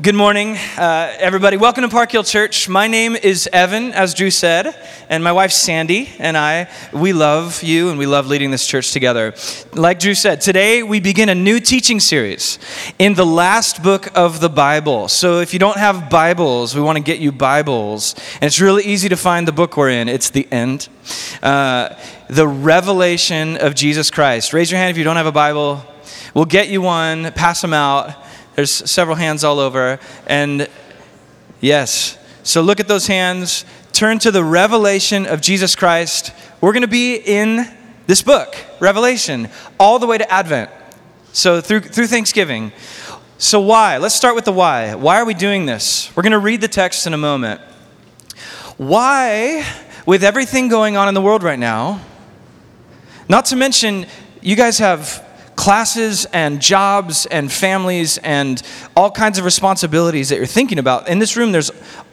Good morning, uh, everybody. Welcome to Park Hill Church. My name is Evan, as Drew said, and my wife Sandy and I, we love you and we love leading this church together. Like Drew said, today we begin a new teaching series in the last book of the Bible. So if you don't have Bibles, we want to get you Bibles. And it's really easy to find the book we're in, it's the end. Uh, the revelation of Jesus Christ. Raise your hand if you don't have a Bible. We'll get you one, pass them out. There's several hands all over. And yes, so look at those hands. Turn to the revelation of Jesus Christ. We're going to be in this book, Revelation, all the way to Advent. So through, through Thanksgiving. So, why? Let's start with the why. Why are we doing this? We're going to read the text in a moment. Why, with everything going on in the world right now, not to mention, you guys have classes and jobs and families and all kinds of responsibilities that you're thinking about. In this room, there's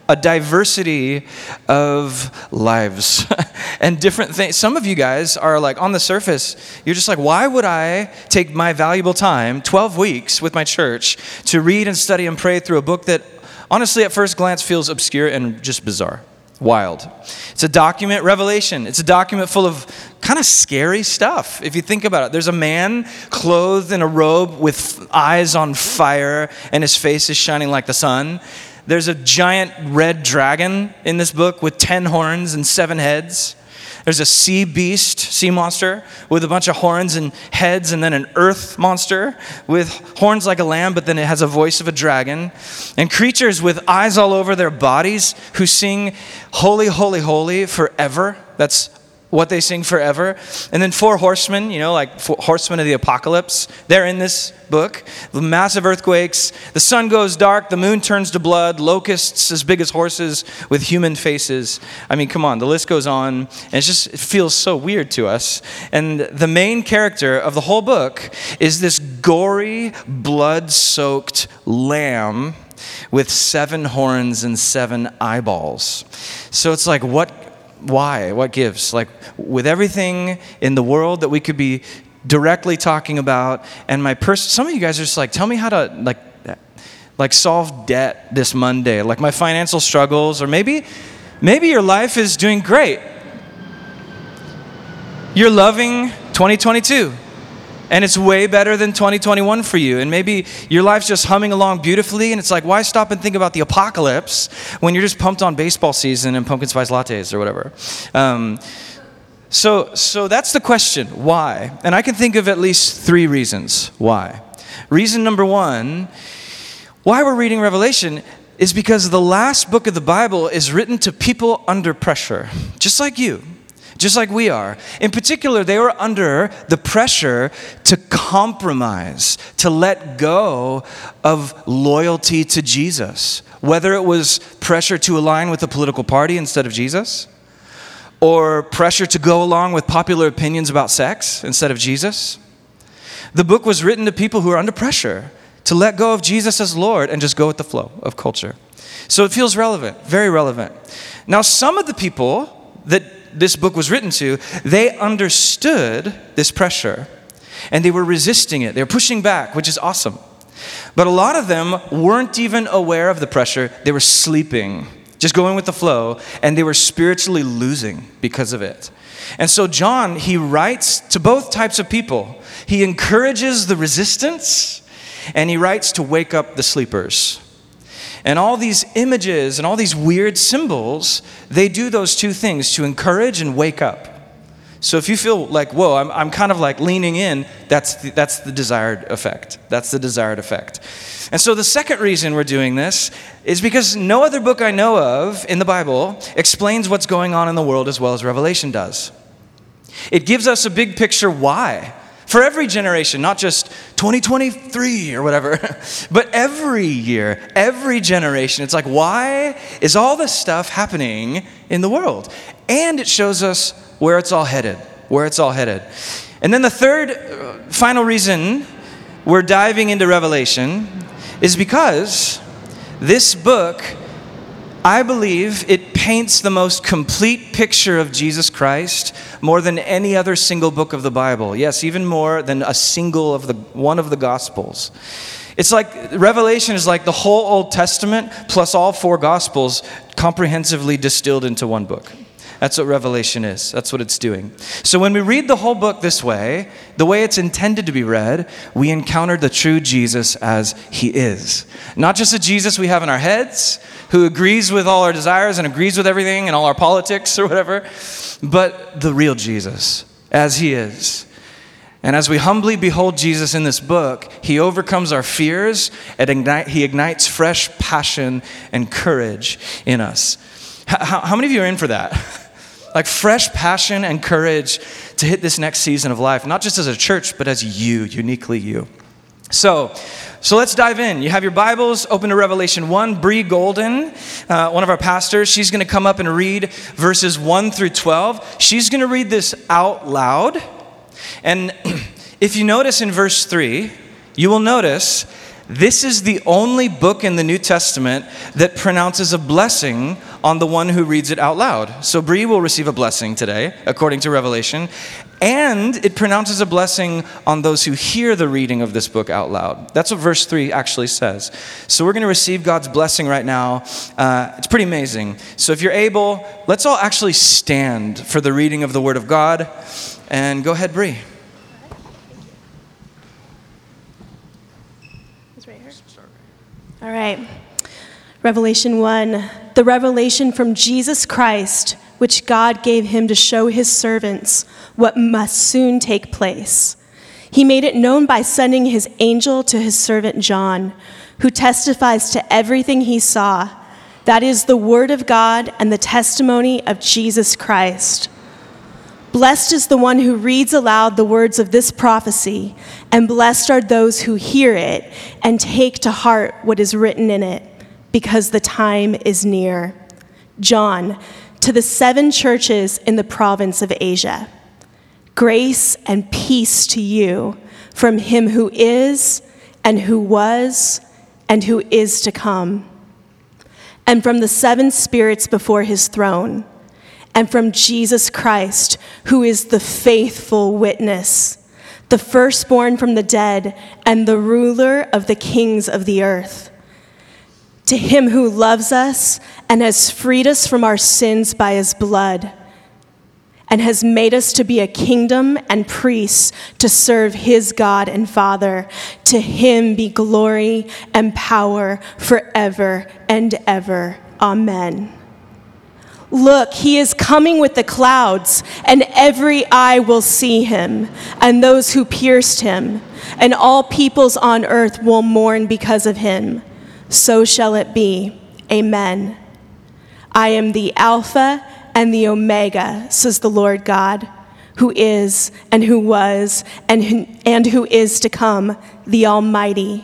a diversity of lives and different things. Some of you guys are like on the surface, you're just like, why would I take my valuable time, 12 weeks with my church, to read and study and pray through a book that honestly at first glance feels obscure and just bizarre? Wild. It's a document, Revelation. It's a document full of kind of scary stuff if you think about it. There's a man clothed in a robe with eyes on fire, and his face is shining like the sun. There's a giant red dragon in this book with 10 horns and seven heads. There's a sea beast, sea monster, with a bunch of horns and heads, and then an earth monster with horns like a lamb, but then it has a voice of a dragon. And creatures with eyes all over their bodies who sing, Holy, Holy, Holy, forever. That's what they sing forever. And then four horsemen, you know, like horsemen of the apocalypse, they're in this book. The massive earthquakes, the sun goes dark, the moon turns to blood, locusts as big as horses with human faces. I mean, come on, the list goes on. And it just it feels so weird to us. And the main character of the whole book is this gory, blood soaked lamb with seven horns and seven eyeballs. So it's like, what why? What gives? Like, with everything in the world that we could be directly talking about, and my person, some of you guys are just like, tell me how to, like, like solve debt this Monday, like my financial struggles, or maybe, maybe your life is doing great. You're loving 2022 and it's way better than 2021 for you. And maybe your life's just humming along beautifully, and it's like, why stop and think about the apocalypse when you're just pumped on baseball season and pumpkin spice lattes or whatever? Um, so, so that's the question why? And I can think of at least three reasons why. Reason number one why we're reading Revelation is because the last book of the Bible is written to people under pressure, just like you just like we are. In particular, they were under the pressure to compromise, to let go of loyalty to Jesus, whether it was pressure to align with a political party instead of Jesus, or pressure to go along with popular opinions about sex instead of Jesus. The book was written to people who are under pressure to let go of Jesus as Lord and just go with the flow of culture. So it feels relevant, very relevant. Now, some of the people that this book was written to, they understood this pressure and they were resisting it. They were pushing back, which is awesome. But a lot of them weren't even aware of the pressure. They were sleeping, just going with the flow, and they were spiritually losing because of it. And so, John, he writes to both types of people. He encourages the resistance, and he writes to wake up the sleepers. And all these images and all these weird symbols, they do those two things to encourage and wake up. So if you feel like, whoa, I'm, I'm kind of like leaning in, that's the, that's the desired effect. That's the desired effect. And so the second reason we're doing this is because no other book I know of in the Bible explains what's going on in the world as well as Revelation does. It gives us a big picture why for every generation, not just 2023 or whatever, but every year, every generation. It's like, why is all this stuff happening in the world? And it shows us where it's all headed, where it's all headed. And then the third uh, final reason we're diving into Revelation is because this book I believe it paints the most complete picture of Jesus Christ more than any other single book of the Bible. Yes, even more than a single of the one of the gospels. It's like Revelation is like the whole Old Testament plus all four Gospels comprehensively distilled into one book. That's what Revelation is. That's what it's doing. So when we read the whole book this way, the way it's intended to be read, we encounter the true Jesus as he is. Not just a Jesus we have in our heads, who agrees with all our desires and agrees with everything and all our politics or whatever, but the real Jesus as he is. And as we humbly behold Jesus in this book, he overcomes our fears and ignite, he ignites fresh passion and courage in us. How, how many of you are in for that? like fresh passion and courage to hit this next season of life, not just as a church, but as you, uniquely you. So, so let's dive in. You have your Bibles open to Revelation 1. Bree Golden, uh, one of our pastors, she's going to come up and read verses 1 through 12. She's going to read this out loud. And if you notice in verse 3, you will notice this is the only book in the New Testament that pronounces a blessing on the one who reads it out loud. So Bree will receive a blessing today, according to Revelation, and it pronounces a blessing on those who hear the reading of this book out loud. That's what verse 3 actually says. So we're going to receive God's blessing right now. Uh, it's pretty amazing. So if you're able, let's all actually stand for the reading of the Word of God. And go ahead, Bree. All right. Revelation 1 The revelation from Jesus Christ, which God gave him to show his servants what must soon take place. He made it known by sending his angel to his servant John, who testifies to everything he saw. That is the word of God and the testimony of Jesus Christ. Blessed is the one who reads aloud the words of this prophecy, and blessed are those who hear it and take to heart what is written in it, because the time is near. John, to the seven churches in the province of Asia, grace and peace to you from him who is, and who was, and who is to come, and from the seven spirits before his throne and from Jesus Christ, who is the faithful witness, the firstborn from the dead, and the ruler of the kings of the earth. To him who loves us and has freed us from our sins by his blood, and has made us to be a kingdom and priests to serve his God and Father, to him be glory and power forever and ever. Amen. Look, he is coming with the clouds, and every eye will see him, and those who pierced him, and all peoples on earth will mourn because of him. So shall it be. Amen. I am the Alpha and the Omega, says the Lord God, who is, and who was, and who, and who is to come, the Almighty.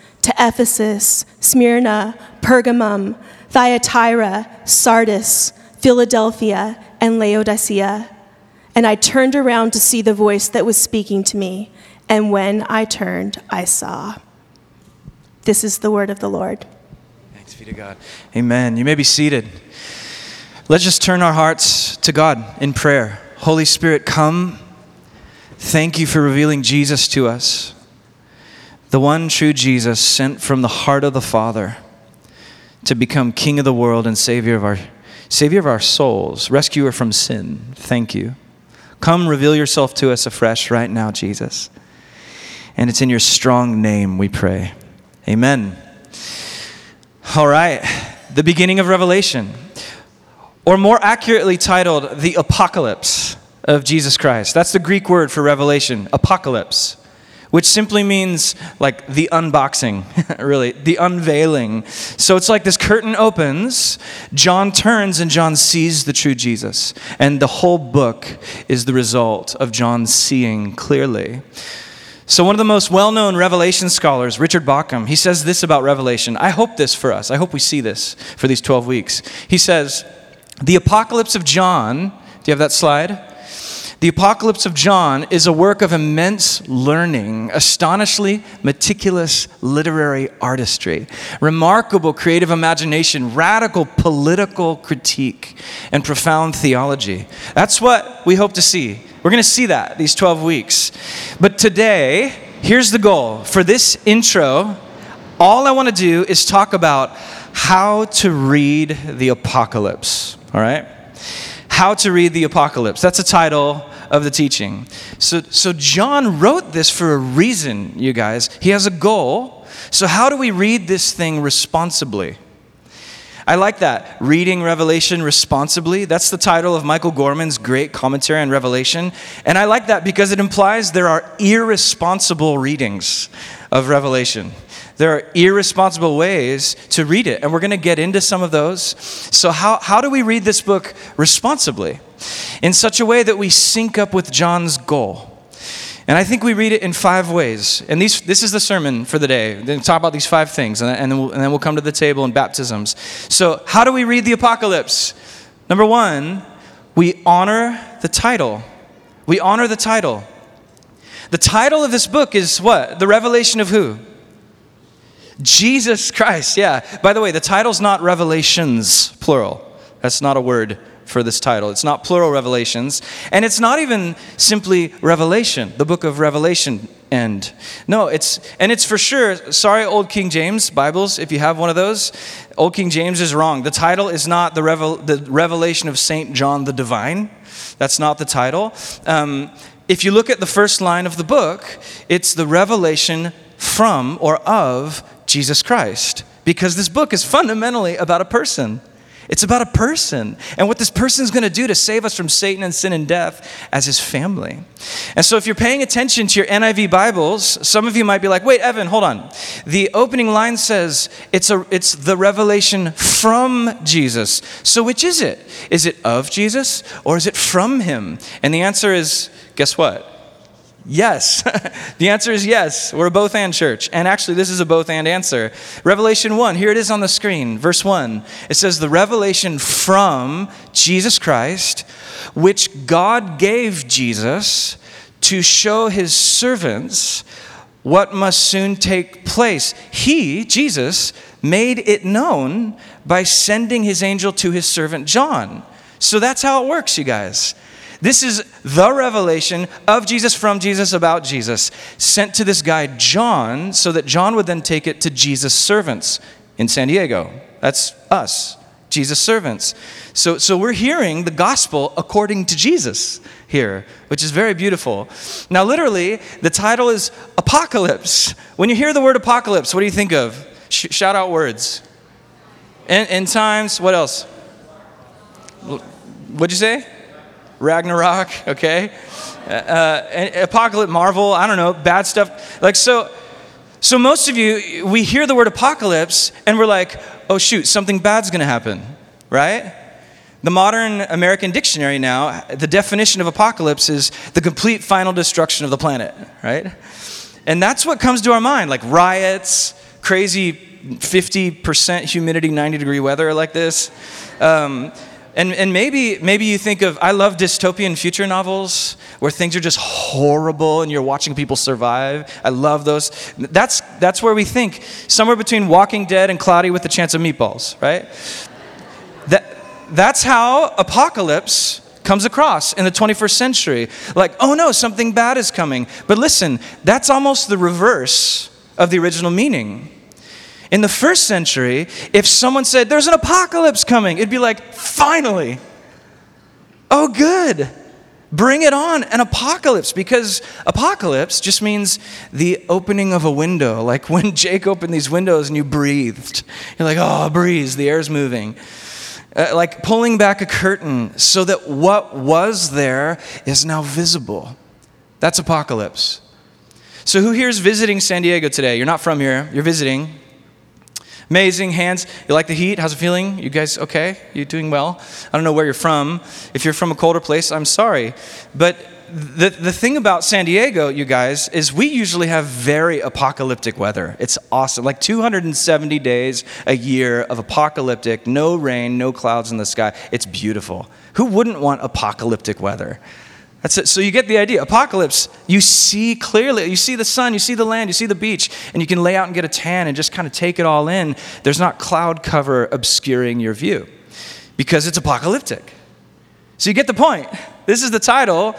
to Ephesus, Smyrna, Pergamum, Thyatira, Sardis, Philadelphia, and Laodicea. And I turned around to see the voice that was speaking to me. And when I turned, I saw. This is the word of the Lord. Thanks be to God. Amen. You may be seated. Let's just turn our hearts to God in prayer. Holy Spirit, come. Thank you for revealing Jesus to us the one true Jesus sent from the heart of the Father to become King of the world and Savior of our Savior of our souls, rescuer from sin. Thank you. Come reveal yourself to us afresh right now, Jesus. And it's in your strong name we pray. Amen. All right, the beginning of Revelation, or more accurately titled, the apocalypse of Jesus Christ. That's the Greek word for revelation, apocalypse which simply means like the unboxing, really, the unveiling. So it's like this curtain opens, John turns, and John sees the true Jesus. And the whole book is the result of John seeing clearly. So, one of the most well known Revelation scholars, Richard Bauckham, he says this about Revelation. I hope this for us. I hope we see this for these 12 weeks. He says, The Apocalypse of John, do you have that slide? The Apocalypse of John is a work of immense learning, astonishingly meticulous literary artistry, remarkable creative imagination, radical political critique, and profound theology. That's what we hope to see. We're going to see that these 12 weeks. But today, here's the goal. For this intro, all I want to do is talk about how to read the apocalypse, all right? How to read the apocalypse. That's a title of the teaching. So, so John wrote this for a reason, you guys. He has a goal. So, how do we read this thing responsibly? I like that. Reading Revelation responsibly. That's the title of Michael Gorman's great commentary on Revelation. And I like that because it implies there are irresponsible readings of Revelation. There are irresponsible ways to read it, and we're going to get into some of those. So, how, how do we read this book responsibly? in such a way that we sync up with John's goal. And I think we read it in five ways. And these, this is the sermon for the day. Then talk about these five things, and, and, then we'll, and then we'll come to the table and baptisms. So, how do we read the apocalypse? Number one, we honor the title. We honor the title. The title of this book is what? The revelation of who? Jesus Christ. Yeah. By the way, the title's not revelations, plural. That's not a word for this title. It's not plural revelations, and it's not even simply Revelation, the book of Revelation end. No, it's and it's for sure. Sorry, Old King James Bibles, if you have one of those, Old King James is wrong. The title is not the, revel, the revelation of Saint John the Divine. That's not the title. Um, if you look at the first line of the book, it's the revelation from or of Jesus Christ, because this book is fundamentally about a person. It's about a person and what this person is going to do to save us from Satan and sin and death as his family. And so, if you're paying attention to your NIV Bibles, some of you might be like, wait, Evan, hold on. The opening line says it's, a, it's the revelation from Jesus. So, which is it? Is it of Jesus or is it from him? And the answer is guess what? Yes. the answer is yes. We're a both and church. And actually, this is a both and answer. Revelation 1, here it is on the screen, verse 1. It says, The revelation from Jesus Christ, which God gave Jesus to show his servants what must soon take place. He, Jesus, made it known by sending his angel to his servant John. So that's how it works, you guys. This is the revelation of Jesus from Jesus about Jesus, sent to this guy, John, so that John would then take it to Jesus' servants in San Diego. That's us, Jesus' servants. So, so we're hearing the gospel according to Jesus here, which is very beautiful. Now, literally, the title is Apocalypse. When you hear the word apocalypse, what do you think of? Sh- shout out words. End times, what else? What'd you say? Ragnarok, okay? Uh, apocalypse, Marvel, I don't know, bad stuff. Like, so, so most of you, we hear the word apocalypse and we're like, oh shoot, something bad's gonna happen, right? The modern American dictionary now, the definition of apocalypse is the complete final destruction of the planet, right? And that's what comes to our mind, like riots, crazy 50% humidity, 90 degree weather like this. Um, and, and maybe, maybe you think of, I love dystopian future novels where things are just horrible and you're watching people survive. I love those. That's, that's where we think, somewhere between Walking Dead and Cloudy with the Chance of Meatballs, right? That, that's how apocalypse comes across in the 21st century. Like, oh no, something bad is coming. But listen, that's almost the reverse of the original meaning. In the first century, if someone said, There's an apocalypse coming, it'd be like, Finally! Oh, good! Bring it on, an apocalypse, because apocalypse just means the opening of a window. Like when Jake opened these windows and you breathed. You're like, oh, breeze, the air's moving. Uh, like pulling back a curtain so that what was there is now visible. That's apocalypse. So, who here is visiting San Diego today? You're not from here, you're visiting. Amazing hands. You like the heat? How's it feeling? You guys okay? You doing well? I don't know where you're from. If you're from a colder place, I'm sorry. But the, the thing about San Diego, you guys, is we usually have very apocalyptic weather. It's awesome. Like 270 days a year of apocalyptic, no rain, no clouds in the sky. It's beautiful. Who wouldn't want apocalyptic weather? That's it. So you get the idea. Apocalypse, you see clearly. You see the sun, you see the land, you see the beach, and you can lay out and get a tan and just kind of take it all in. There's not cloud cover obscuring your view because it's apocalyptic. So you get the point. This is the title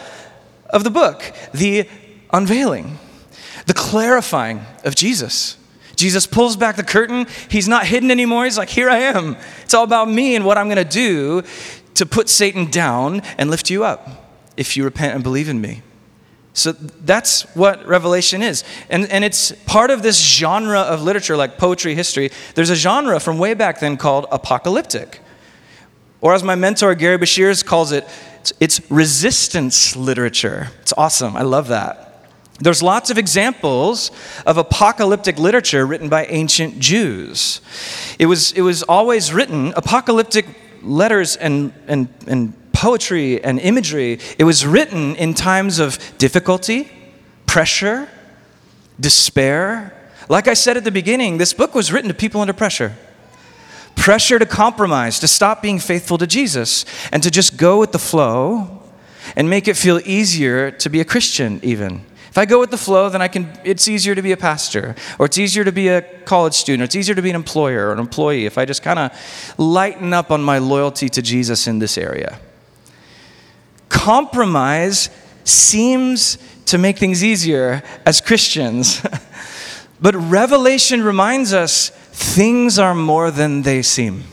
of the book The Unveiling, the clarifying of Jesus. Jesus pulls back the curtain. He's not hidden anymore. He's like, Here I am. It's all about me and what I'm going to do to put Satan down and lift you up if you repent and believe in me. So that's what Revelation is. And, and it's part of this genre of literature, like poetry, history. There's a genre from way back then called apocalyptic. Or as my mentor, Gerry Breshears, calls it, it's resistance literature. It's awesome. I love that. There's lots of examples of apocalyptic literature written by ancient Jews. It was, it was always written, apocalyptic letters and, and, and poetry and imagery, it was written in times of difficulty, pressure, despair. Like I said at the beginning, this book was written to people under pressure. Pressure to compromise, to stop being faithful to Jesus, and to just go with the flow and make it feel easier to be a Christian, even. If I go with the flow, then I can, it's easier to be a pastor, or it's easier to be a college student, or it's easier to be an employer or an employee if I just kind of lighten up on my loyalty to Jesus in this area compromise seems to make things easier as Christians. but Revelation reminds us things are more than they seem.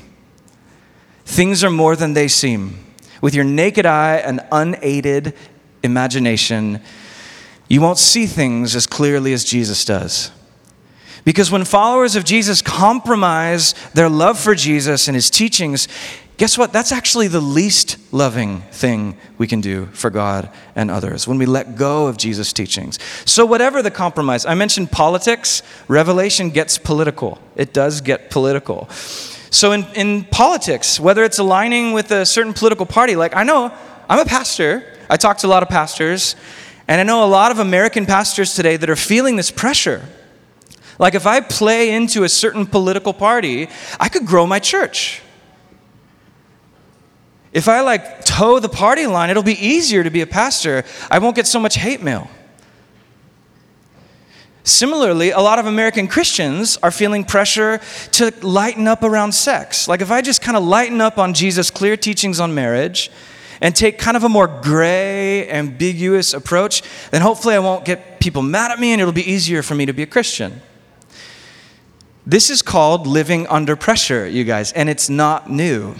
Things are more than they seem. With your naked eye and unaided imagination, you won't see things as clearly as Jesus does. Because when followers of Jesus compromise their love for Jesus and his teachings, Guess what? That's actually the least loving thing we can do for God and others when we let go of Jesus' teachings. So, whatever the compromise, I mentioned politics, Revelation gets political. It does get political. So, in, in politics, whether it's aligning with a certain political party, like I know I'm a pastor, I talk to a lot of pastors, and I know a lot of American pastors today that are feeling this pressure. Like, if I play into a certain political party, I could grow my church. If I like toe the party line, it'll be easier to be a pastor. I won't get so much hate mail. Similarly, a lot of American Christians are feeling pressure to lighten up around sex. Like if I just kind of lighten up on Jesus' clear teachings on marriage and take kind of a more gray, ambiguous approach, then hopefully I won't get people mad at me and it'll be easier for me to be a Christian. This is called living under pressure, you guys, and it's not new.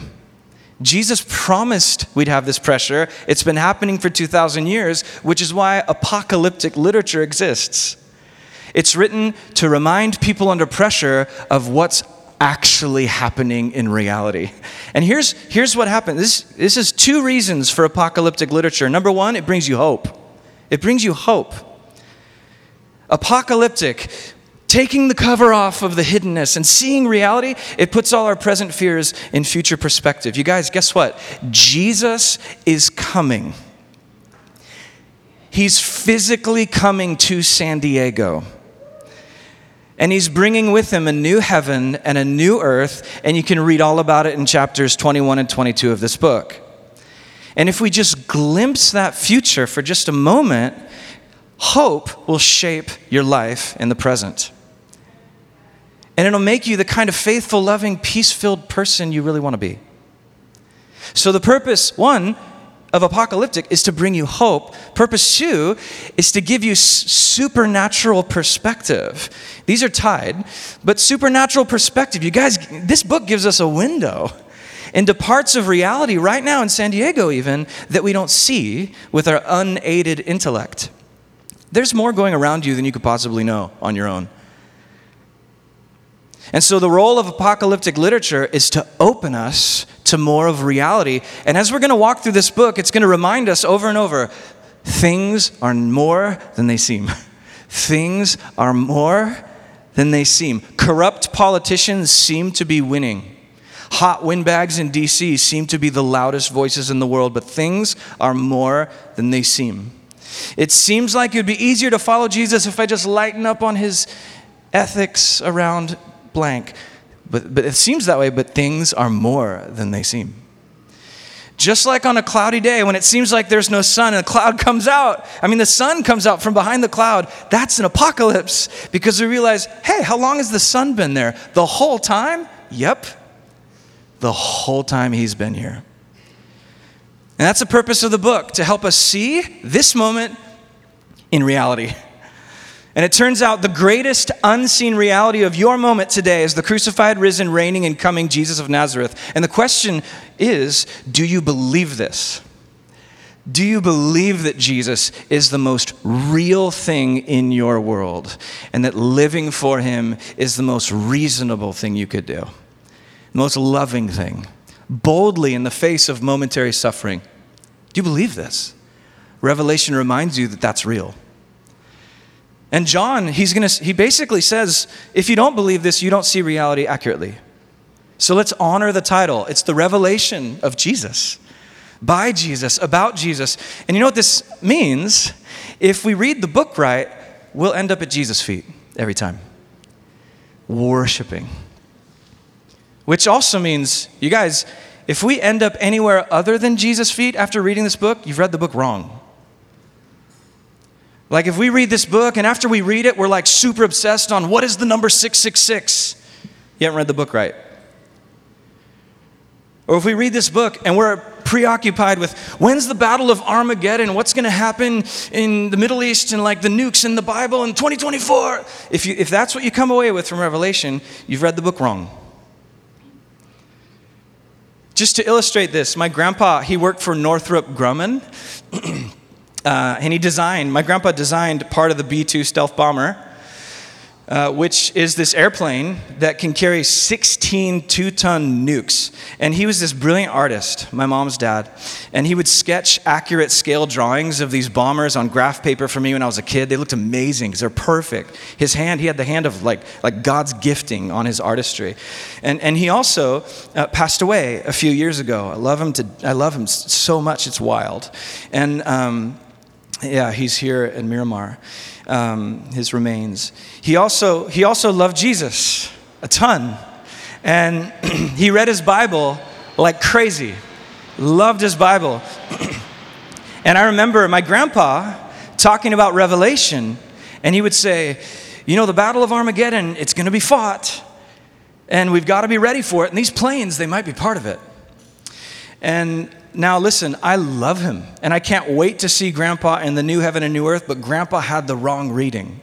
Jesus promised we'd have this pressure. It's been happening for 2,000 years, which is why apocalyptic literature exists. It's written to remind people under pressure of what's actually happening in reality. And here's, here's what happened this, this is two reasons for apocalyptic literature. Number one, it brings you hope. It brings you hope. Apocalyptic taking the cover off of the hiddenness and seeing reality, it puts all our present fears in future perspective. You guys, guess what? Jesus is coming. He's physically coming to San Diego. And he's bringing with him a new heaven and a new earth, and you can read all about it in chapters 21 and 22 of this book. And if we just glimpse that future for just a moment, hope will shape your life in the present. And it'll make you the kind of faithful, loving, peace filled person you really want to be. So, the purpose, one, of apocalyptic is to bring you hope. Purpose two is to give you supernatural perspective. These are tied, but supernatural perspective. You guys, this book gives us a window into parts of reality right now in San Diego, even that we don't see with our unaided intellect. There's more going around you than you could possibly know on your own. And so, the role of apocalyptic literature is to open us to more of reality. And as we're going to walk through this book, it's going to remind us over and over things are more than they seem. things are more than they seem. Corrupt politicians seem to be winning. Hot windbags in DC seem to be the loudest voices in the world, but things are more than they seem. It seems like it would be easier to follow Jesus if I just lighten up on his ethics around blank. But, but it seems that way, but things are more than they seem. Just like on a cloudy day when it seems like there's no sun and a cloud comes out. I mean, the sun comes out from behind the cloud. That's an apocalypse because we realize, hey, how long has the sun been there? The whole time? Yep. The whole time he's been here. And that's the purpose of the book to help us see this moment in reality. And it turns out the greatest unseen reality of your moment today is the crucified, risen, reigning, and coming Jesus of Nazareth. And the question is do you believe this? Do you believe that Jesus is the most real thing in your world and that living for him is the most reasonable thing you could do? The most loving thing, boldly in the face of momentary suffering. Do you believe this? Revelation reminds you that that's real. And John, he's gonna, he basically says, if you don't believe this, you don't see reality accurately. So let's honor the title. It's the revelation of Jesus, by Jesus, about Jesus. And you know what this means? If we read the book right, we'll end up at Jesus' feet every time, worshiping. Which also means, you guys, if we end up anywhere other than Jesus' feet after reading this book, you've read the book wrong. Like if we read this book and after we read it, we're like super obsessed on what is the number 666, you haven't read the book right. Or if we read this book and we're preoccupied with when's the battle of Armageddon, what's going to happen in the Middle East and like the nukes in the Bible in 2024, if, you, if that's what you come away with from Revelation, you've read the book wrong. Just to illustrate this, my grandpa, he worked for Northrop Grumman. Uh, and he designed, my grandpa designed part of the B 2 stealth bomber, uh, which is this airplane that can carry 16 two ton nukes. And he was this brilliant artist, my mom's dad. And he would sketch accurate scale drawings of these bombers on graph paper for me when I was a kid. They looked amazing because they're perfect. His hand, he had the hand of like, like God's gifting on his artistry. And, and he also uh, passed away a few years ago. I love him, to, I love him so much, it's wild. And, um, yeah, he's here in Miramar, um, his remains. He also, he also loved Jesus a ton. And he read his Bible like crazy, loved his Bible. and I remember my grandpa talking about Revelation, and he would say, You know, the Battle of Armageddon, it's going to be fought, and we've got to be ready for it. And these planes, they might be part of it. And now, listen, I love him, and I can't wait to see Grandpa in the new heaven and new earth, but Grandpa had the wrong reading.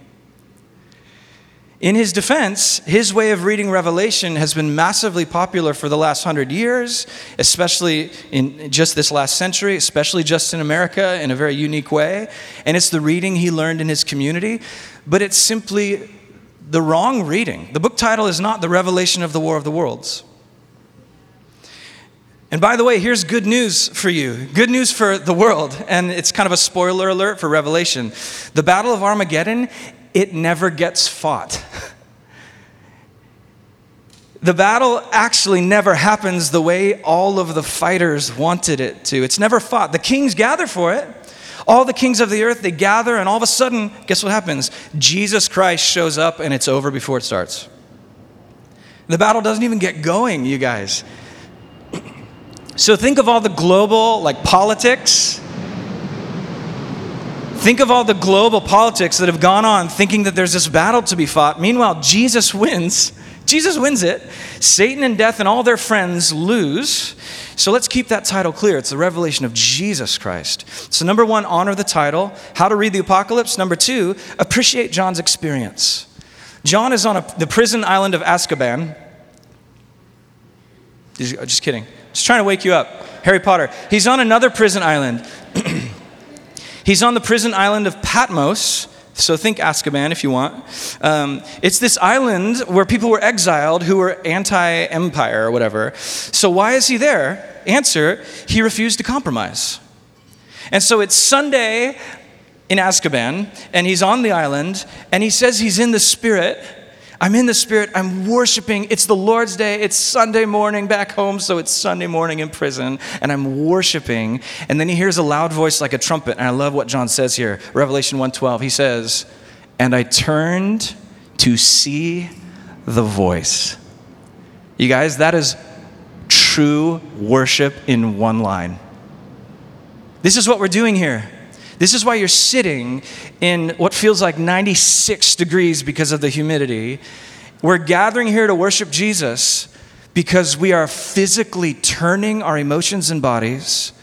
In his defense, his way of reading Revelation has been massively popular for the last hundred years, especially in just this last century, especially just in America in a very unique way. And it's the reading he learned in his community, but it's simply the wrong reading. The book title is not The Revelation of the War of the Worlds. And by the way, here's good news for you good news for the world. And it's kind of a spoiler alert for Revelation. The Battle of Armageddon, it never gets fought. The battle actually never happens the way all of the fighters wanted it to. It's never fought. The kings gather for it. All the kings of the earth, they gather, and all of a sudden, guess what happens? Jesus Christ shows up, and it's over before it starts. The battle doesn't even get going, you guys. So think of all the global, like politics. Think of all the global politics that have gone on thinking that there's this battle to be fought. Meanwhile, Jesus wins. Jesus wins it. Satan and death and all their friends lose. So let's keep that title clear. It's the revelation of Jesus Christ. So, number one, honor the title. How to read the apocalypse. Number two, appreciate John's experience. John is on a, the prison island of Azkaban. Just kidding. Just trying to wake you up. Harry Potter. He's on another prison island. He's on the prison island of Patmos. So think Azkaban if you want. Um, it's this island where people were exiled who were anti empire or whatever. So why is he there? Answer he refused to compromise. And so it's Sunday in Azkaban, and he's on the island, and he says he's in the spirit I'm in the Spirit. I'm worshiping. It's the Lord's Day. It's Sunday morning back home, so it's Sunday morning in prison, and I'm worshiping. And then he hears a loud voice like a trumpet, and I love what John says here. Revelation 1:12. He says, "And I turned to see the voice." You guys, that is true worship in one line. This is what we're doing here. This is why you're sitting in what feels like 96 degrees because of the humidity. We're gathering here to worship Jesus because we are physically turning our emotions and bodies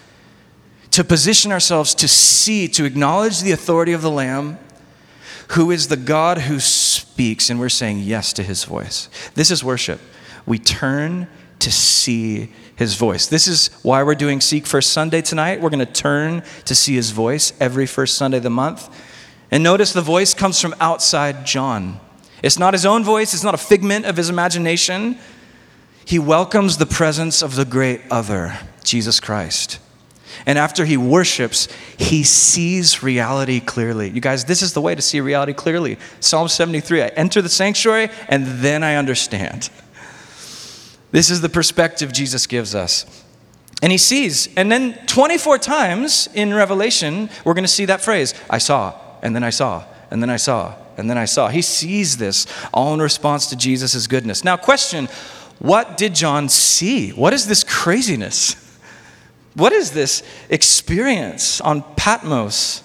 to position ourselves to see, to acknowledge the authority of the Lamb, who is the God who speaks, and we're saying yes to his voice. This is worship. We turn to see his voice. This is why we're doing Seek First Sunday tonight. We're going to turn to see his voice every first Sunday of the month. And notice the voice comes from outside John. It's not his own voice, it's not a figment of his imagination. He welcomes the presence of the great other, Jesus Christ. And after he worships, he sees reality clearly. You guys, this is the way to see reality clearly. Psalm 73 I enter the sanctuary and then I understand. This is the perspective Jesus gives us. And he sees. And then 24 times in Revelation, we're going to see that phrase I saw, and then I saw, and then I saw, and then I saw. He sees this all in response to Jesus' goodness. Now, question what did John see? What is this craziness? What is this experience on Patmos?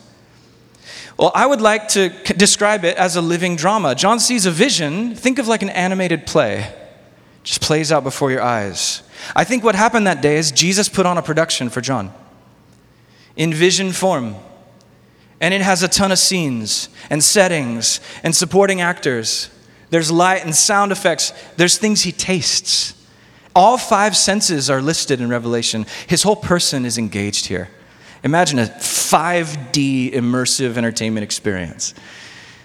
Well, I would like to describe it as a living drama. John sees a vision, think of like an animated play just plays out before your eyes. I think what happened that day is Jesus put on a production for John in vision form. And it has a ton of scenes and settings and supporting actors. There's light and sound effects. There's things he tastes. All five senses are listed in Revelation. His whole person is engaged here. Imagine a 5D immersive entertainment experience.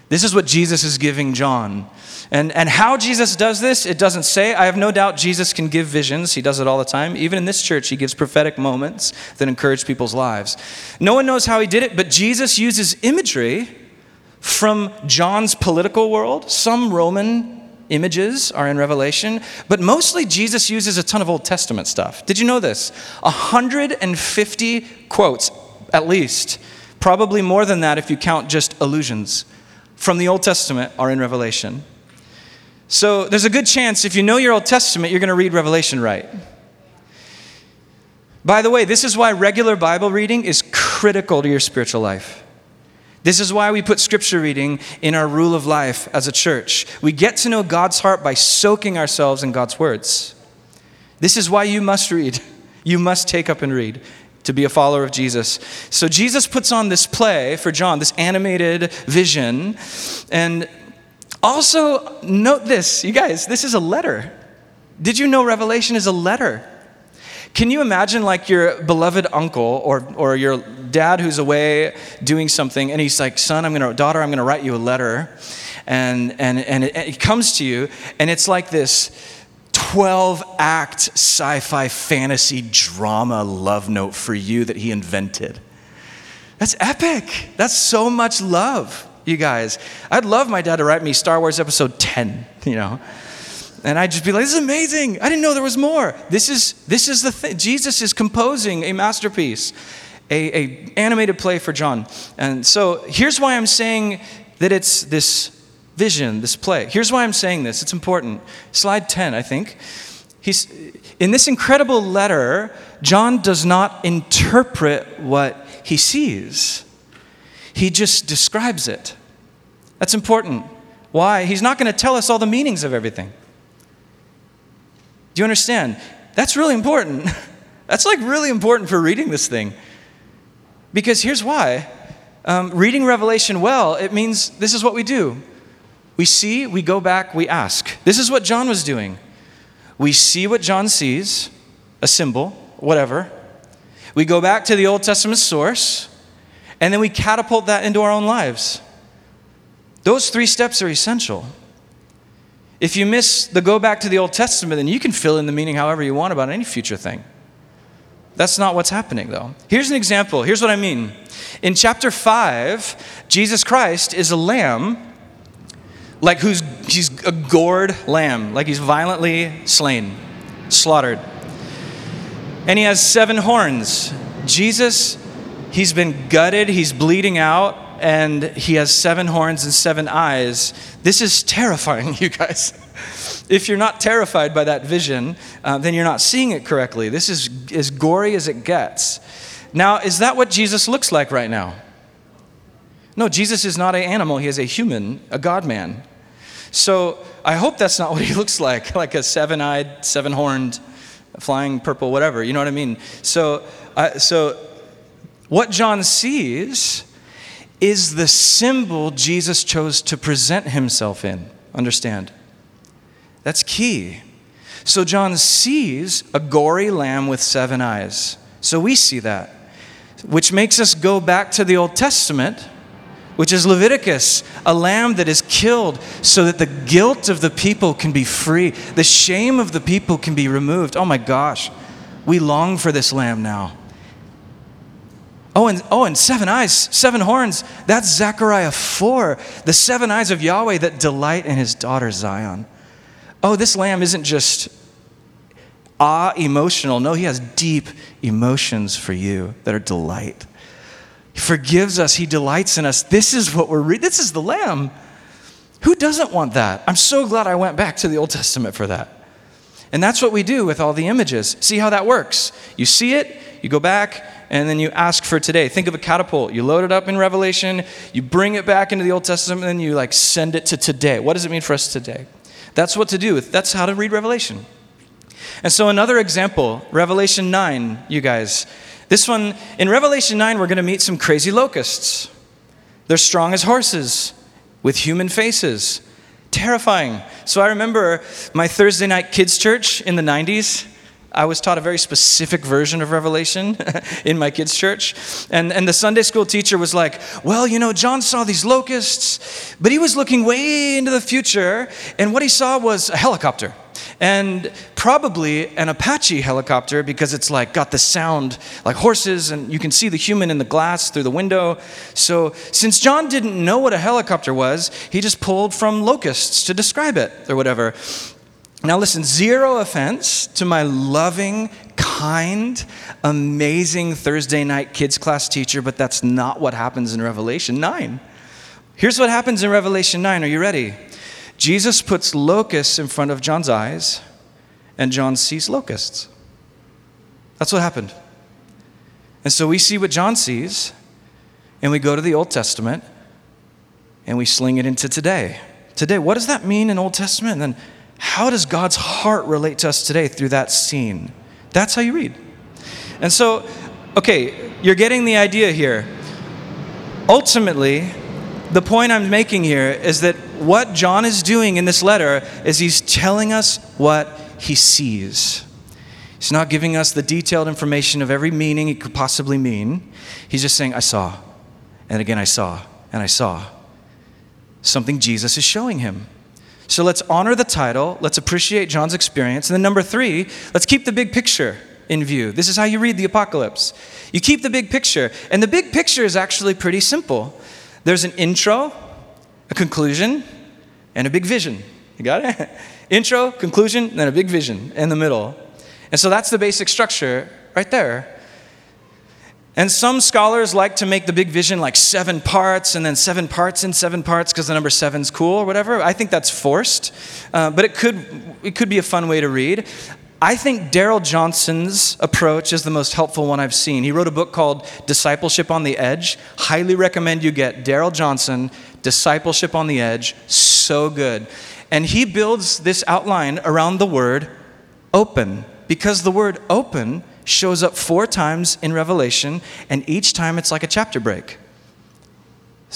This is what Jesus is giving John. And, and how Jesus does this, it doesn't say. I have no doubt Jesus can give visions. He does it all the time. Even in this church, he gives prophetic moments that encourage people's lives. No one knows how he did it, but Jesus uses imagery from John's political world. Some Roman images are in Revelation, but mostly Jesus uses a ton of Old Testament stuff. Did you know this? 150 quotes, at least. Probably more than that if you count just allusions from the Old Testament are in Revelation. So there's a good chance if you know your Old Testament, you're going to read Revelation right. By the way, this is why regular Bible reading is critical to your spiritual life. This is why we put scripture reading in our rule of life as a church. We get to know God's heart by soaking ourselves in God's words. This is why you must read. You must take up and read to be a follower of Jesus. So Jesus puts on this play for John, this animated vision. And also, note this, you guys, this is a letter. Did you know Revelation is a letter? Can you imagine like your beloved uncle or, or your dad who's away doing something and he's like, son, I'm gonna, daughter, I'm gonna write you a letter. And, and, and it, it comes to you and it's like this 12 act sci fi fantasy drama love note for you that he invented. That's epic. That's so much love, you guys. I'd love my dad to write me Star Wars Episode 10, you know. And I'd just be like, this is amazing. I didn't know there was more. This is, this is the thing. Jesus is composing a masterpiece, a, a animated play for John. And so here's why I'm saying that it's this vision, this play. Here's why I'm saying this. It's important. Slide 10, I think. He's, in this incredible letter, John does not interpret what he sees, he just describes it. That's important. Why? He's not going to tell us all the meanings of everything. Do you understand? That's really important. That's like really important for reading this thing. Because here's why. Um, reading Revelation well, it means this is what we do. We see, we go back, we ask. This is what John was doing. We see what John sees, a symbol, whatever. We go back to the Old Testament source, and then we catapult that into our own lives. Those three steps are essential. If you miss the go back to the Old Testament, then you can fill in the meaning however you want about any future thing. That's not what's happening, though. Here's an example. Here's what I mean. In chapter 5, Jesus Christ is a lamb like who's he's a gored lamb, like he's violently slain, slaughtered. And he has seven horns. Jesus, he's been gutted, he's bleeding out, and he has seven horns and seven eyes. This is terrifying, you guys. If you're not terrified by that vision, uh, then you're not seeing it correctly. This is as gory as it gets. Now, is that what Jesus looks like right now? No, Jesus is not an animal, he is a human, a God man. So I hope that's not what he looks like, like a seven eyed, seven horned, flying purple, whatever. You know what I mean? So, uh, so what John sees is the symbol Jesus chose to present himself in. Understand? That's key. So John sees a gory lamb with seven eyes. So we see that, which makes us go back to the Old Testament which is Leviticus, a lamb that is killed so that the guilt of the people can be free, the shame of the people can be removed. Oh my gosh, we long for this lamb now. Oh, and, oh, and seven eyes, seven horns. That's Zechariah 4, the seven eyes of Yahweh that delight in his daughter Zion. Oh, this lamb isn't just ah emotional. No, he has deep emotions for you that are delight. He forgives us, He delights in us. This is what we're reading. This is the Lamb. Who doesn't want that? I'm so glad I went back to the Old Testament for that. And that's what we do with all the images. See how that works. You see it, you go back, and then you ask for today. Think of a catapult. You load it up in Revelation, you bring it back into the Old Testament, and then you like send it to today. What does it mean for us today? That's what to do. That's how to read Revelation. And so another example, Revelation 9, you guys. This one, in Revelation 9, we're going to meet some crazy locusts. They're strong as horses with human faces. Terrifying. So I remember my Thursday night kids' church in the 90s. I was taught a very specific version of Revelation in my kids' church. And, and the Sunday school teacher was like, Well, you know, John saw these locusts, but he was looking way into the future, and what he saw was a helicopter and probably an Apache helicopter because it's like got the sound like horses and you can see the human in the glass through the window. So, since John didn't know what a helicopter was, he just pulled from locusts to describe it or whatever. Now, listen, zero offense to my loving, kind, amazing Thursday night kids class teacher, but that's not what happens in Revelation 9. Here's what happens in Revelation 9. Are you ready? Jesus puts locusts in front of John's eyes, and John sees locusts. That's what happened. And so we see what John sees, and we go to the Old Testament, and we sling it into today. Today, what does that mean in Old Testament? And then how does God's heart relate to us today through that scene? That's how you read. And so, okay, you're getting the idea here. Ultimately, the point I'm making here is that what John is doing in this letter is he's telling us what he sees. He's not giving us the detailed information of every meaning it could possibly mean. He's just saying, I saw, and again, I saw, and I saw. Something Jesus is showing him. So let's honor the title, let's appreciate John's experience. And then, number three, let's keep the big picture in view. This is how you read the apocalypse. You keep the big picture, and the big picture is actually pretty simple. There's an intro, a conclusion, and a big vision. You got it? intro, conclusion, then a big vision in the middle. And so that's the basic structure right there. And some scholars like to make the big vision like seven parts and then seven parts in seven parts because the number seven's cool or whatever. I think that's forced, uh, but it could, it could be a fun way to read. I think Darrell Johnson's approach is the most helpful one I've seen. He wrote a book called Discipleship on the Edge. Highly recommend you get Daryl Johnson, Discipleship on the Edge. So good. And he builds this outline around the word open because the word open shows up four times in Revelation, and each time it's like a chapter break.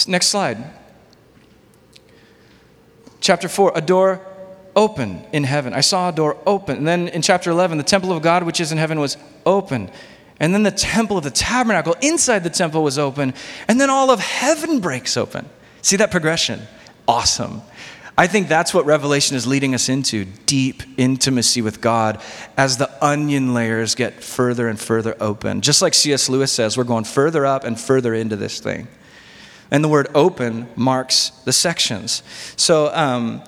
Next slide. Chapter 4, a door open in heaven. I saw a door open. And then in chapter 11, the temple of God, which is in heaven, was open. And then the temple of the tabernacle inside the temple was open. And then all of heaven breaks open. See that progression? Awesome. I think that's what Revelation is leading us into deep intimacy with God as the onion layers get further and further open. Just like C.S. Lewis says, we're going further up and further into this thing. And the word open marks the sections. So um,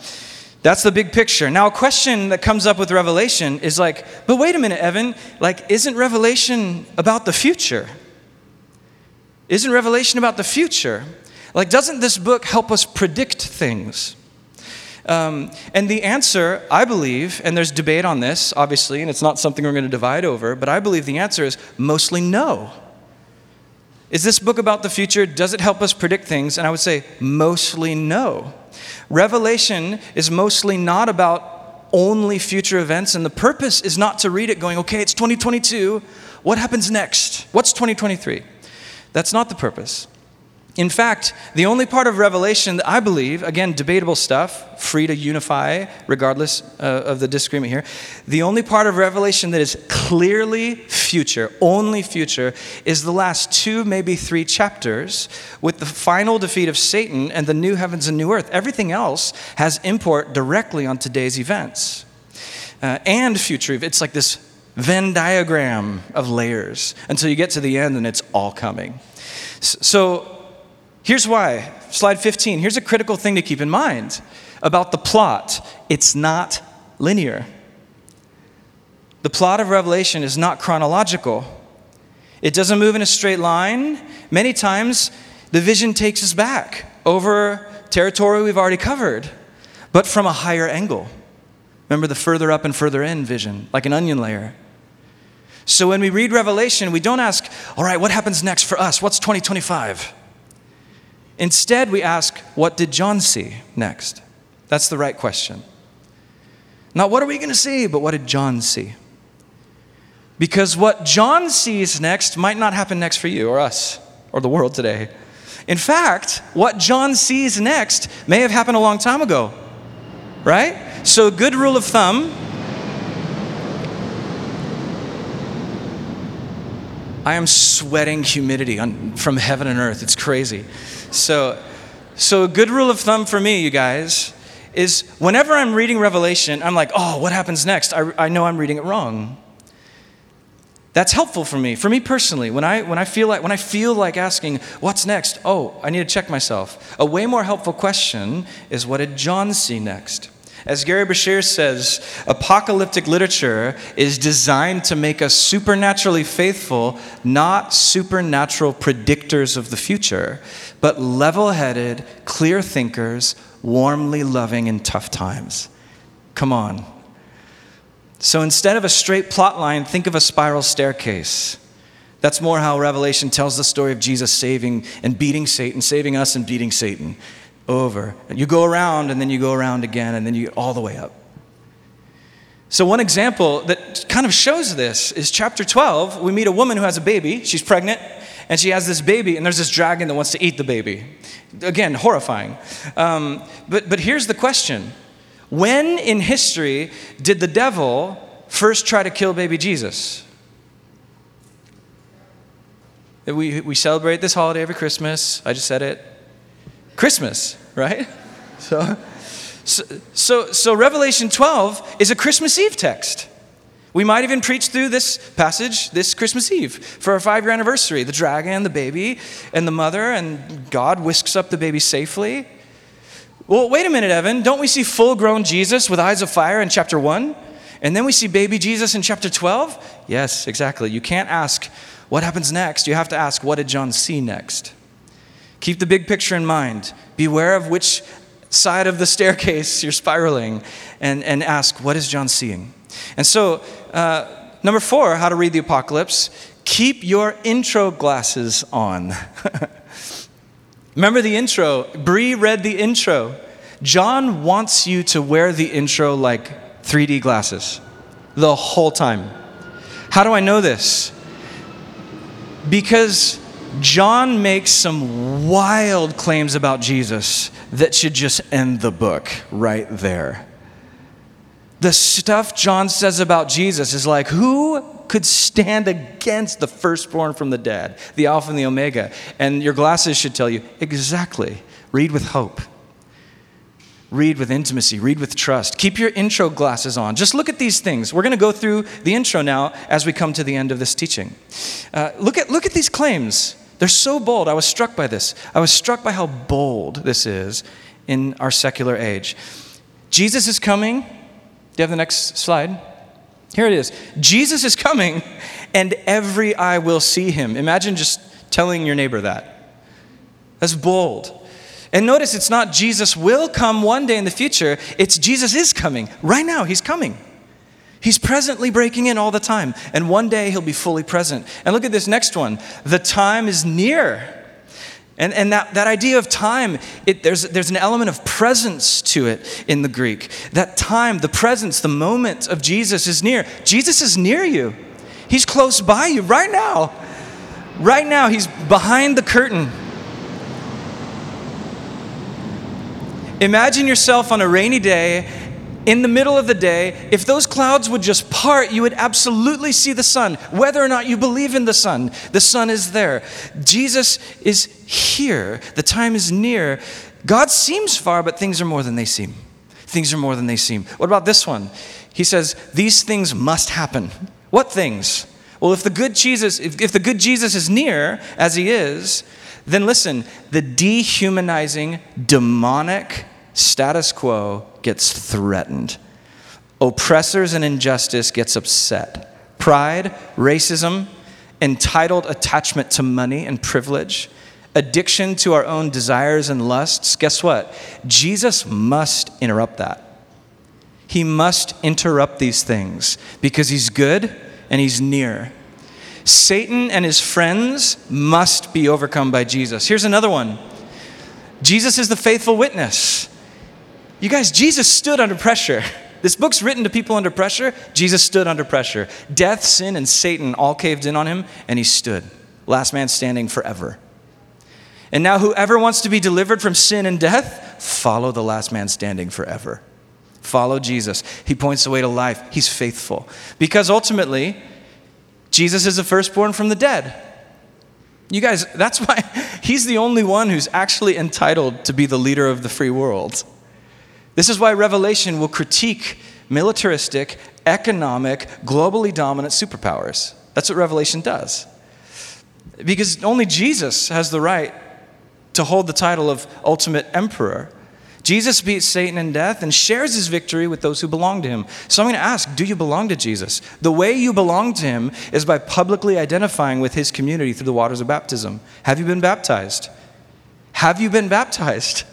that's the big picture. Now, a question that comes up with Revelation is like, but wait a minute, Evan, like, isn't Revelation about the future? Isn't Revelation about the future? Like, doesn't this book help us predict things? Um, and the answer, I believe, and there's debate on this, obviously, and it's not something we're going to divide over, but I believe the answer is mostly no. Is this book about the future? Does it help us predict things? And I would say mostly no. Revelation is mostly not about only future events, and the purpose is not to read it going, okay, it's 2022. What happens next? What's 2023? That's not the purpose. In fact, the only part of Revelation that I believe, again, debatable stuff, free to unify regardless uh, of the disagreement here, the only part of Revelation that is clearly future, only future, is the last two, maybe three chapters with the final defeat of Satan and the new heavens and new earth. Everything else has import directly on today's events uh, and future. It's like this Venn diagram of layers until you get to the end and it's all coming. So, Here's why. Slide 15. Here's a critical thing to keep in mind about the plot it's not linear. The plot of Revelation is not chronological, it doesn't move in a straight line. Many times, the vision takes us back over territory we've already covered, but from a higher angle. Remember the further up and further in vision, like an onion layer. So when we read Revelation, we don't ask, all right, what happens next for us? What's 2025? Instead, we ask, what did John see next? That's the right question. Not what are we going to see, but what did John see? Because what John sees next might not happen next for you or us or the world today. In fact, what John sees next may have happened a long time ago, right? So, good rule of thumb I am sweating humidity on, from heaven and earth. It's crazy. So, so a good rule of thumb for me, you guys, is whenever I'm reading Revelation, I'm like, oh, what happens next? I, I know I'm reading it wrong. That's helpful for me, for me personally. When I, when, I feel like, when I feel like asking, what's next? Oh, I need to check myself. A way more helpful question is, what did John see next? As Gerry Breshears says, apocalyptic literature is designed to make us supernaturally faithful, not supernatural predictors of the future, but level headed, clear thinkers, warmly loving in tough times. Come on. So instead of a straight plot line, think of a spiral staircase. That's more how Revelation tells the story of Jesus saving and beating Satan, saving us and beating Satan over. You go around and then you go around again and then you all the way up. So, one example that kind of shows this is chapter 12. We meet a woman who has a baby. She's pregnant and she has this baby, and there's this dragon that wants to eat the baby. Again, horrifying. Um, but, but here's the question When in history did the devil first try to kill baby Jesus? We, we celebrate this holiday every Christmas. I just said it. Christmas, right? So, so, so, Revelation 12 is a Christmas Eve text. We might even preach through this passage this Christmas Eve for our five year anniversary. The dragon, the baby, and the mother, and God whisks up the baby safely. Well, wait a minute, Evan. Don't we see full grown Jesus with eyes of fire in chapter 1? And then we see baby Jesus in chapter 12? Yes, exactly. You can't ask what happens next. You have to ask what did John see next? Keep the big picture in mind. Beware of which side of the staircase you're spiraling and, and ask, what is John seeing? And so, uh, number four, how to read the apocalypse keep your intro glasses on. Remember the intro? Bree read the intro. John wants you to wear the intro like 3D glasses the whole time. How do I know this? Because John makes some wild claims about Jesus that should just end the book right there. The stuff John says about Jesus is like, who could stand against the firstborn from the dead, the Alpha and the Omega? And your glasses should tell you exactly. Read with hope. Read with intimacy, read with trust. Keep your intro glasses on. Just look at these things. We're going to go through the intro now as we come to the end of this teaching. Uh, look, at, look at these claims They're so bold. I was struck by this. I was struck by how bold this is in our secular age. Jesus is coming. Do you have the next slide? Here it is. Jesus is coming, and every eye will see him. Imagine just telling your neighbor that. That's bold. And notice it's not Jesus will come one day in the future, it's Jesus is coming. Right now, he's coming. He's presently breaking in all the time, and one day he'll be fully present. And look at this next one the time is near. And, and that, that idea of time, it, there's, there's an element of presence to it in the Greek. That time, the presence, the moment of Jesus is near. Jesus is near you, He's close by you right now. Right now, He's behind the curtain. Imagine yourself on a rainy day in the middle of the day, if those clouds would just part, you would absolutely see the sun, whether or not you believe in the sun. The sun is there. Jesus is here. The time is near. God seems far, but things are more than they seem. Things are more than they seem. What about this one? He says, These things must happen. What things? Well, if the good Jesus, if, if the good Jesus is near, as he is, then listen, the dehumanizing, demonic status quo gets threatened. Oppressors and injustice gets upset. Pride, racism, entitled attachment to money and privilege, addiction to our own desires and lusts, guess what? Jesus must interrupt that. He must interrupt these things because he's good and he's near. Satan and his friends must be overcome by Jesus. Here's another one Jesus is the faithful witness. You guys, Jesus stood under pressure. This book's written to people under pressure. Jesus stood under pressure. Death, sin, and Satan all caved in on him, and he stood. Last man standing forever. And now, whoever wants to be delivered from sin and death, follow the last man standing forever. Follow Jesus. He points the way to life. He's faithful. Because ultimately, Jesus is the firstborn from the dead. You guys, that's why he's the only one who's actually entitled to be the leader of the free world. This is why Revelation will critique militaristic, economic, globally dominant superpowers. That's what Revelation does. Because only Jesus has the right to hold the title of ultimate emperor. Jesus beats Satan in death and shares his victory with those who belong to him. So I'm going to ask do you belong to Jesus? The way you belong to him is by publicly identifying with his community through the waters of baptism. Have you been baptized? Have you been baptized?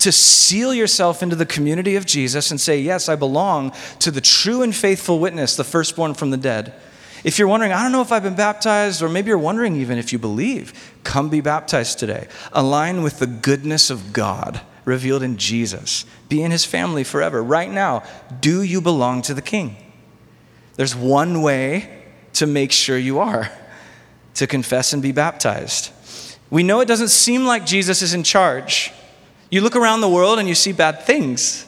To seal yourself into the community of Jesus and say, Yes, I belong to the true and faithful witness, the firstborn from the dead. If you're wondering, I don't know if I've been baptized, or maybe you're wondering even if you believe, come be baptized today. Align with the goodness of God revealed in Jesus. Be in his family forever. Right now, do you belong to the King? There's one way to make sure you are to confess and be baptized. We know it doesn't seem like Jesus is in charge. You look around the world and you see bad things.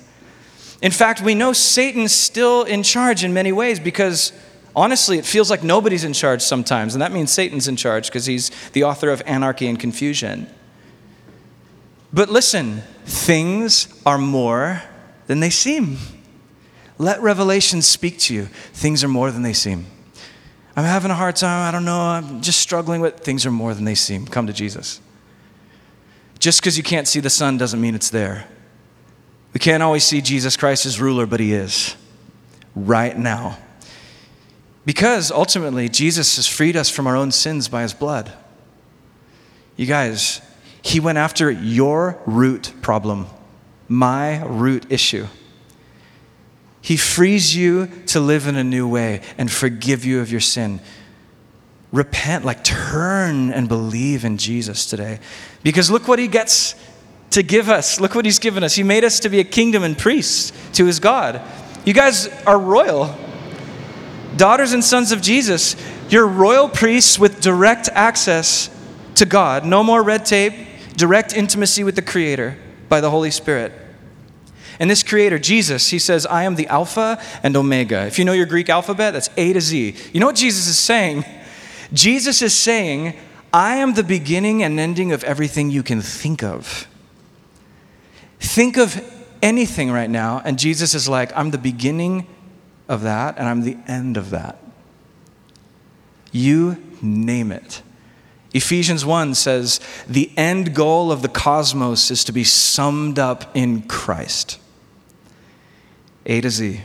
In fact, we know Satan's still in charge in many ways because honestly, it feels like nobody's in charge sometimes. And that means Satan's in charge because he's the author of anarchy and confusion. But listen, things are more than they seem. Let Revelation speak to you. Things are more than they seem. I'm having a hard time. I don't know. I'm just struggling with things are more than they seem. Come to Jesus. Just because you can't see the sun doesn't mean it's there. We can't always see Jesus Christ as ruler, but he is right now. Because ultimately, Jesus has freed us from our own sins by his blood. You guys, he went after your root problem, my root issue. He frees you to live in a new way and forgive you of your sin repent, like turn and believe in Jesus today. Because look what he gets to give us. Look what he's given us. He made us to be a kingdom and priests to his God. You guys are royal. Daughters and sons of Jesus, you're royal priests with direct access to God. No more red tape, direct intimacy with the Creator by the Holy Spirit. And this Creator, Jesus, he says, I am the Alpha and Omega. If you know your Greek alphabet, that's A to Z. You know what Jesus is saying? Jesus is saying, I am the beginning and ending of everything you can think of. Think of anything right now, and Jesus is like, I'm the beginning of that, and I'm the end of that. You name it. Ephesians 1 says, the end goal of the cosmos is to be summed up in Christ. A to Z.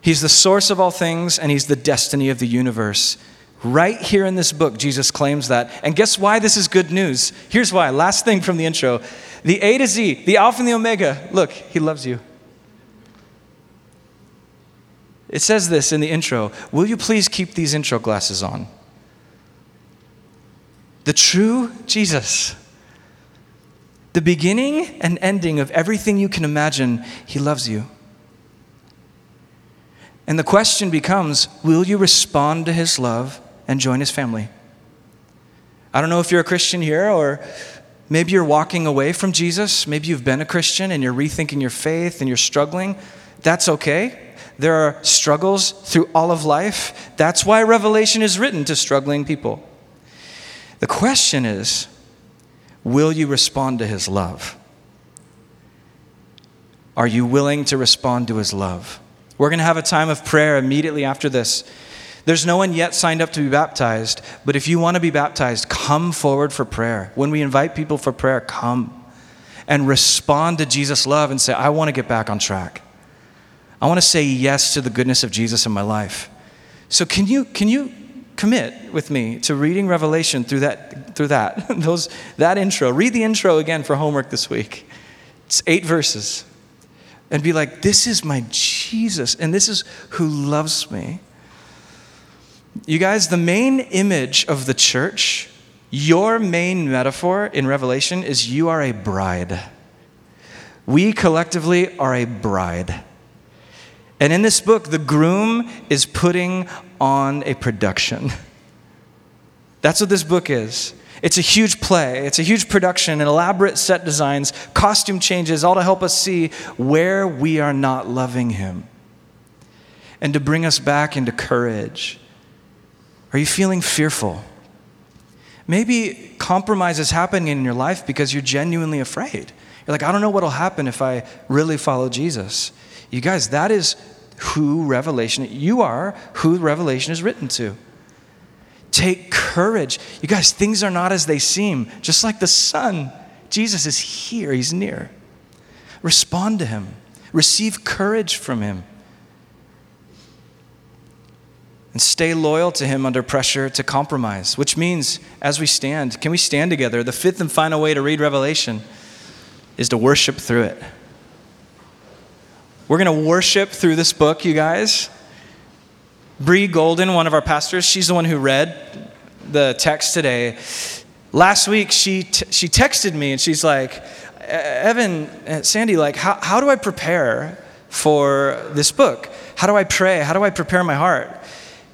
He's the source of all things, and He's the destiny of the universe. Right here in this book, Jesus claims that. And guess why this is good news? Here's why. Last thing from the intro the A to Z, the Alpha and the Omega. Look, He loves you. It says this in the intro Will you please keep these intro glasses on? The true Jesus, the beginning and ending of everything you can imagine, He loves you. And the question becomes will you respond to His love and join His family? I don't know if you're a Christian here or maybe you're walking away from Jesus. Maybe you've been a Christian and you're rethinking your faith and you're struggling. That's okay. There are struggles through all of life. That's why Revelation is written to struggling people. The question is will you respond to his love? Are you willing to respond to his love? We're going to have a time of prayer immediately after this. There's no one yet signed up to be baptized, but if you want to be baptized, come forward for prayer. When we invite people for prayer, come and respond to Jesus' love and say, I want to get back on track. I want to say yes to the goodness of Jesus in my life. So can you can you commit with me to reading Revelation through that through that those that intro. Read the intro again for homework this week. It's 8 verses. And be like, this is my Jesus and this is who loves me. You guys, the main image of the church, your main metaphor in Revelation is you are a bride. We collectively are a bride. And in this book, the groom is putting on a production. That's what this book is. It's a huge play, it's a huge production, and elaborate set designs, costume changes, all to help us see where we are not loving Him and to bring us back into courage. Are you feeling fearful? Maybe compromise is happening in your life because you're genuinely afraid. You're like, I don't know what will happen if I really follow Jesus. You guys, that is who Revelation, you are who Revelation is written to. Take courage. You guys, things are not as they seem. Just like the sun, Jesus is here, he's near. Respond to him, receive courage from him. And stay loyal to him under pressure to compromise, which means as we stand, can we stand together? The fifth and final way to read Revelation is to worship through it. We're going to worship through this book, you guys. Bree Golden, one of our pastors, she's the one who read the text today. Last week, she, t- she texted me and she's like, Evan, uh, Sandy, like, how, how do I prepare for this book? How do I pray? How do I prepare my heart?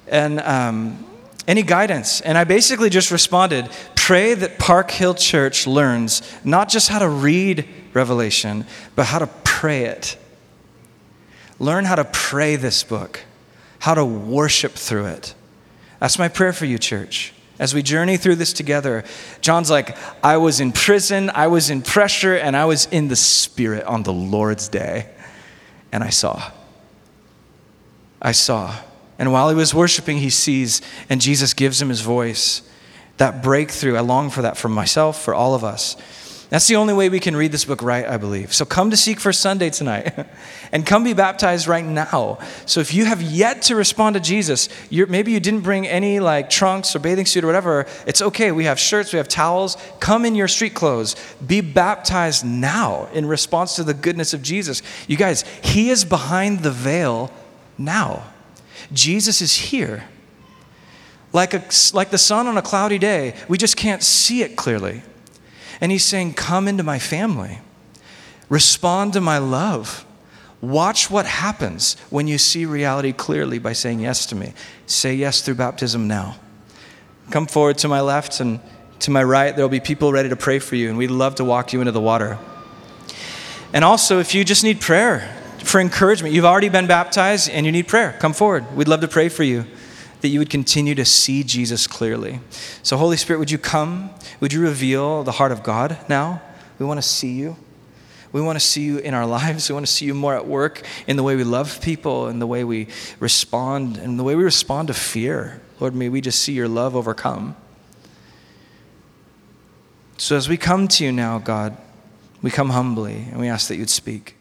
And um, any guidance? And I basically just responded pray that Park Hill Church learns not just how to read Revelation, but how to pray it. Learn how to pray this book, how to worship through it. That's my prayer for you, church. As we journey through this together, John's like, I was in prison, I was in pressure, and I was in the Spirit on the Lord's day. And I saw. I saw. And while he was worshiping, he sees, and Jesus gives him his voice. That breakthrough, I long for that for myself, for all of us. That's the only way we can read this book right, I believe. So come to Seek First Sunday tonight and come be baptized right now. So if you have yet to respond to Jesus, maybe you didn't bring any like trunks or bathing suit or whatever, it's okay. We have shirts, we have towels. Come in your street clothes. Be baptized now in response to the goodness of Jesus. You guys, He is behind the veil now. Jesus is here. Like, a, like the sun on a cloudy day, we just can't see it clearly. And he's saying, Come into my family, respond to my love. Watch what happens when you see reality clearly by saying yes to me. Say yes through baptism now. Come forward to my left and to my right. There will be people ready to pray for you, and we'd love to walk you into the water. And also, if you just need prayer for encouragement, you've already been baptized and you need prayer, come forward. We'd love to pray for you that you would continue to see Jesus clearly. So, Holy Spirit, would you come? Would you reveal the heart of God now? We want to see you. We want to see you in our lives. We want to see you more at work in the way we love people, in the way we respond, and the way we respond to fear. Lord, may we just see your love overcome. So as we come to you now, God, we come humbly and we ask that you'd speak.